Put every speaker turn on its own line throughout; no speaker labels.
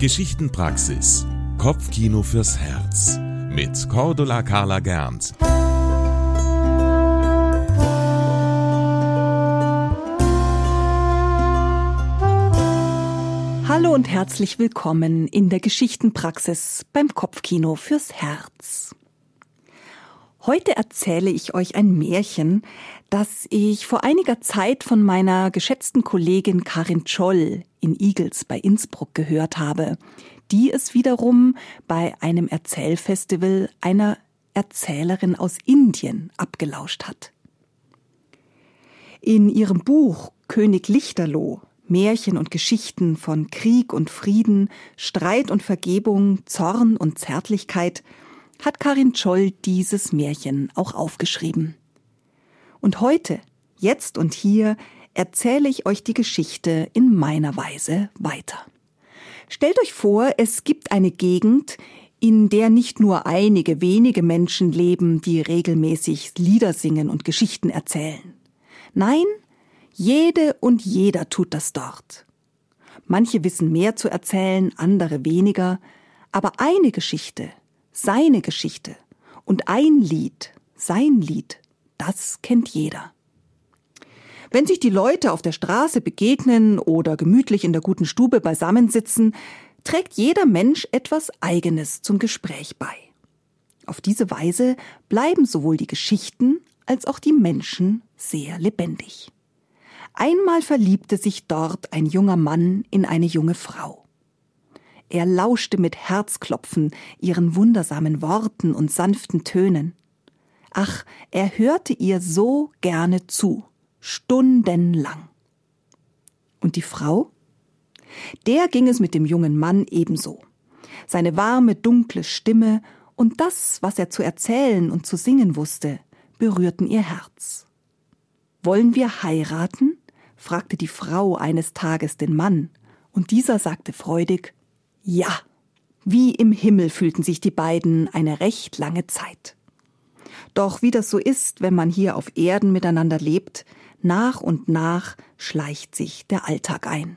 Geschichtenpraxis. Kopfkino fürs Herz. Mit Cordula Carla Gernt.
Hallo und herzlich willkommen in der Geschichtenpraxis beim Kopfkino fürs Herz. Heute erzähle ich euch ein Märchen, das ich vor einiger Zeit von meiner geschätzten Kollegin Karin Scholl in Igels bei Innsbruck gehört habe, die es wiederum bei einem Erzählfestival einer Erzählerin aus Indien abgelauscht hat. In ihrem Buch König Lichterloh Märchen und Geschichten von Krieg und Frieden, Streit und Vergebung, Zorn und Zärtlichkeit hat Karin Scholl dieses Märchen auch aufgeschrieben. Und heute, jetzt und hier, erzähle ich euch die Geschichte in meiner Weise weiter. Stellt euch vor, es gibt eine Gegend, in der nicht nur einige wenige Menschen leben, die regelmäßig Lieder singen und Geschichten erzählen. Nein, jede und jeder tut das dort. Manche wissen mehr zu erzählen, andere weniger, aber eine Geschichte, seine Geschichte und ein Lied, sein Lied, das kennt jeder. Wenn sich die Leute auf der Straße begegnen oder gemütlich in der guten Stube beisammensitzen, trägt jeder Mensch etwas Eigenes zum Gespräch bei. Auf diese Weise bleiben sowohl die Geschichten als auch die Menschen sehr lebendig. Einmal verliebte sich dort ein junger Mann in eine junge Frau. Er lauschte mit Herzklopfen ihren wundersamen Worten und sanften Tönen. Ach, er hörte ihr so gerne zu, stundenlang. Und die Frau? Der ging es mit dem jungen Mann ebenso. Seine warme, dunkle Stimme und das, was er zu erzählen und zu singen wusste, berührten ihr Herz. Wollen wir heiraten? fragte die Frau eines Tages den Mann, und dieser sagte freudig Ja. Wie im Himmel fühlten sich die beiden eine recht lange Zeit. Doch wie das so ist, wenn man hier auf Erden miteinander lebt, nach und nach schleicht sich der Alltag ein.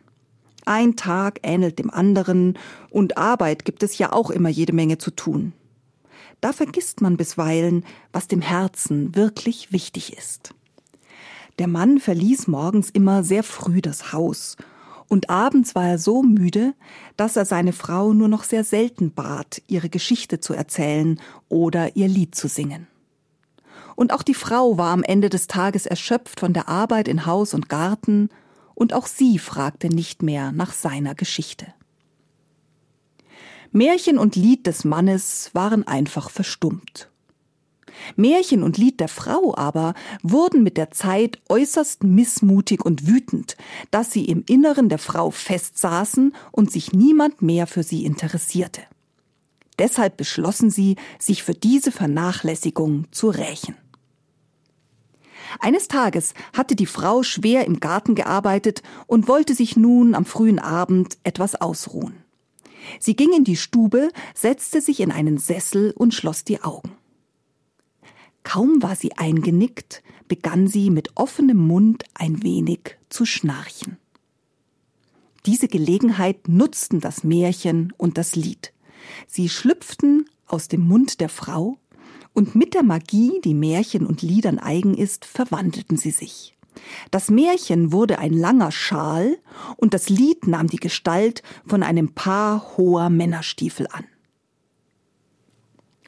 Ein Tag ähnelt dem anderen, und Arbeit gibt es ja auch immer jede Menge zu tun. Da vergisst man bisweilen, was dem Herzen wirklich wichtig ist. Der Mann verließ morgens immer sehr früh das Haus, und abends war er so müde, dass er seine Frau nur noch sehr selten bat, ihre Geschichte zu erzählen oder ihr Lied zu singen. Und auch die Frau war am Ende des Tages erschöpft von der Arbeit in Haus und Garten, und auch sie fragte nicht mehr nach seiner Geschichte. Märchen und Lied des Mannes waren einfach verstummt. Märchen und Lied der Frau aber wurden mit der Zeit äußerst missmutig und wütend, dass sie im Inneren der Frau festsaßen und sich niemand mehr für sie interessierte. Deshalb beschlossen sie, sich für diese Vernachlässigung zu rächen. Eines Tages hatte die Frau schwer im Garten gearbeitet und wollte sich nun am frühen Abend etwas ausruhen. Sie ging in die Stube, setzte sich in einen Sessel und schloss die Augen. Kaum war sie eingenickt, begann sie mit offenem Mund ein wenig zu schnarchen. Diese Gelegenheit nutzten das Märchen und das Lied. Sie schlüpften aus dem Mund der Frau, und mit der Magie, die Märchen und Liedern eigen ist, verwandelten sie sich. Das Märchen wurde ein langer Schal und das Lied nahm die Gestalt von einem Paar hoher Männerstiefel an.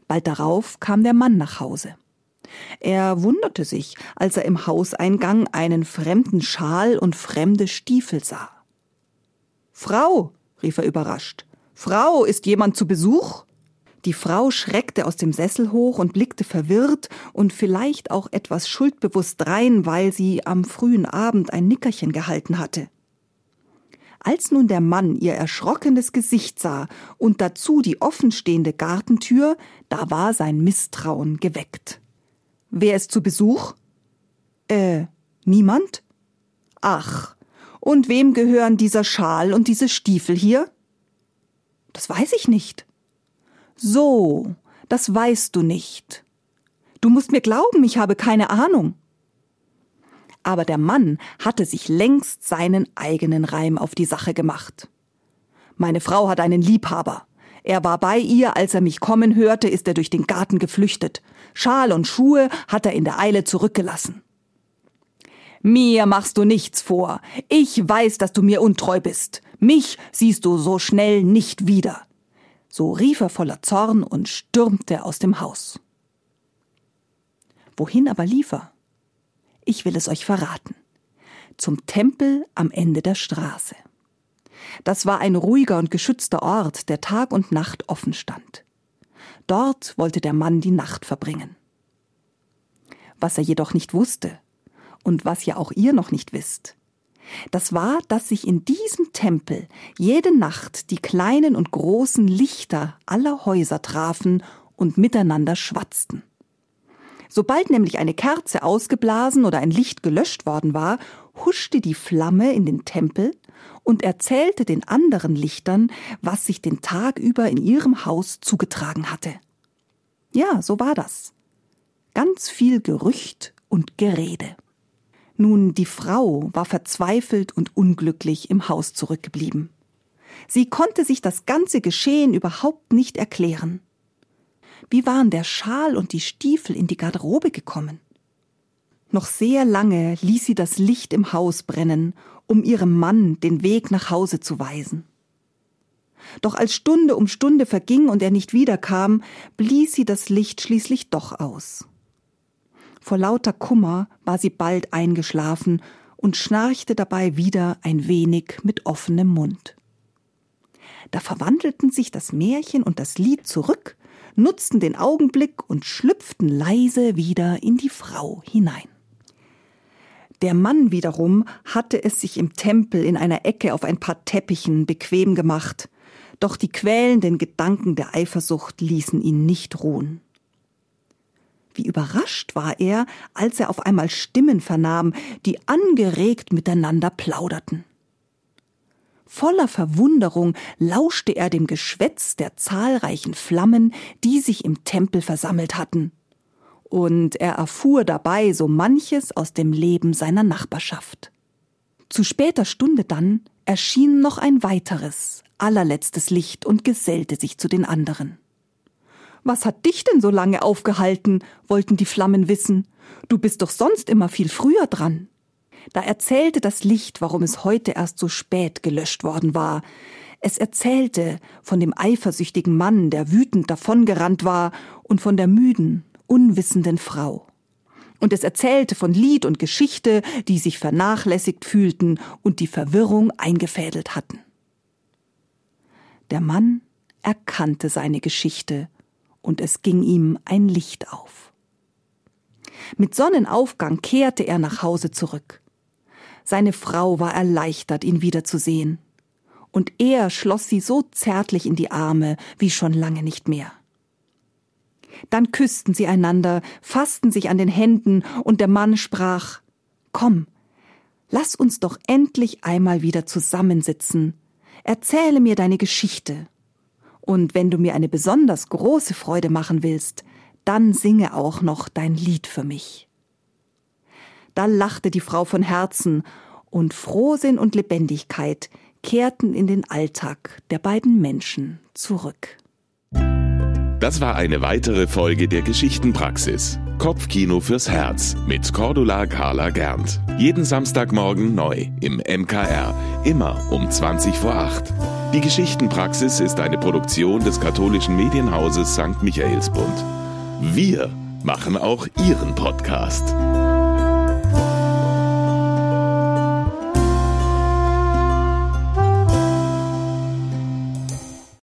Bald darauf kam der Mann nach Hause. Er wunderte sich, als er im Hauseingang einen fremden Schal und fremde Stiefel sah. Frau, rief er überrascht, Frau, ist jemand zu Besuch? Die Frau schreckte aus dem Sessel hoch und blickte verwirrt und vielleicht auch etwas schuldbewusst drein, weil sie am frühen Abend ein Nickerchen gehalten hatte. Als nun der Mann ihr erschrockenes Gesicht sah und dazu die offenstehende Gartentür, da war sein Misstrauen geweckt. Wer ist zu Besuch? Äh, niemand? Ach, und wem gehören dieser Schal und diese Stiefel hier? Das weiß ich nicht. So, das weißt du nicht. Du musst mir glauben, ich habe keine Ahnung. Aber der Mann hatte sich längst seinen eigenen Reim auf die Sache gemacht. Meine Frau hat einen Liebhaber. Er war bei ihr, als er mich kommen hörte, ist er durch den Garten geflüchtet. Schal und Schuhe hat er in der Eile zurückgelassen. Mir machst du nichts vor. Ich weiß, dass du mir untreu bist. Mich siehst du so schnell nicht wieder. So rief er voller Zorn und stürmte aus dem Haus. Wohin aber lief er? Ich will es euch verraten. Zum Tempel am Ende der Straße. Das war ein ruhiger und geschützter Ort, der Tag und Nacht offen stand. Dort wollte der Mann die Nacht verbringen. Was er jedoch nicht wusste, und was ja auch ihr noch nicht wisst. Das war, dass sich in diesem Tempel jede Nacht die kleinen und großen Lichter aller Häuser trafen und miteinander schwatzten. Sobald nämlich eine Kerze ausgeblasen oder ein Licht gelöscht worden war, huschte die Flamme in den Tempel und erzählte den anderen Lichtern, was sich den Tag über in ihrem Haus zugetragen hatte. Ja, so war das. Ganz viel Gerücht und Gerede. Nun, die Frau war verzweifelt und unglücklich im Haus zurückgeblieben. Sie konnte sich das ganze Geschehen überhaupt nicht erklären. Wie waren der Schal und die Stiefel in die Garderobe gekommen? Noch sehr lange ließ sie das Licht im Haus brennen, um ihrem Mann den Weg nach Hause zu weisen. Doch als Stunde um Stunde verging und er nicht wiederkam, blies sie das Licht schließlich doch aus. Vor lauter Kummer war sie bald eingeschlafen und schnarchte dabei wieder ein wenig mit offenem Mund. Da verwandelten sich das Märchen und das Lied zurück, nutzten den Augenblick und schlüpften leise wieder in die Frau hinein. Der Mann wiederum hatte es sich im Tempel in einer Ecke auf ein paar Teppichen bequem gemacht, doch die quälenden Gedanken der Eifersucht ließen ihn nicht ruhen. Wie überrascht war er, als er auf einmal Stimmen vernahm, die angeregt miteinander plauderten. Voller Verwunderung lauschte er dem Geschwätz der zahlreichen Flammen, die sich im Tempel versammelt hatten. Und er erfuhr dabei so manches aus dem Leben seiner Nachbarschaft. Zu später Stunde dann erschien noch ein weiteres, allerletztes Licht und gesellte sich zu den anderen. Was hat dich denn so lange aufgehalten? wollten die Flammen wissen. Du bist doch sonst immer viel früher dran. Da erzählte das Licht, warum es heute erst so spät gelöscht worden war. Es erzählte von dem eifersüchtigen Mann, der wütend davongerannt war, und von der müden, unwissenden Frau. Und es erzählte von Lied und Geschichte, die sich vernachlässigt fühlten und die Verwirrung eingefädelt hatten. Der Mann erkannte seine Geschichte und es ging ihm ein Licht auf. Mit Sonnenaufgang kehrte er nach Hause zurück. Seine Frau war erleichtert, ihn wiederzusehen. Und er schloss sie so zärtlich in die Arme wie schon lange nicht mehr. Dann küssten sie einander, fassten sich an den Händen, und der Mann sprach Komm, lass uns doch endlich einmal wieder zusammensitzen. Erzähle mir deine Geschichte. Und wenn du mir eine besonders große Freude machen willst, dann singe auch noch dein Lied für mich. Da lachte die Frau von Herzen, und Frohsinn und Lebendigkeit kehrten in den Alltag der beiden Menschen zurück.
Das war eine weitere Folge der Geschichtenpraxis. Kopfkino fürs Herz mit Cordula Carla Gernt. Jeden Samstagmorgen neu im MKR, immer um 20 vor 8. Die Geschichtenpraxis ist eine Produktion des katholischen Medienhauses St. Michaelsbund. Wir machen auch Ihren Podcast.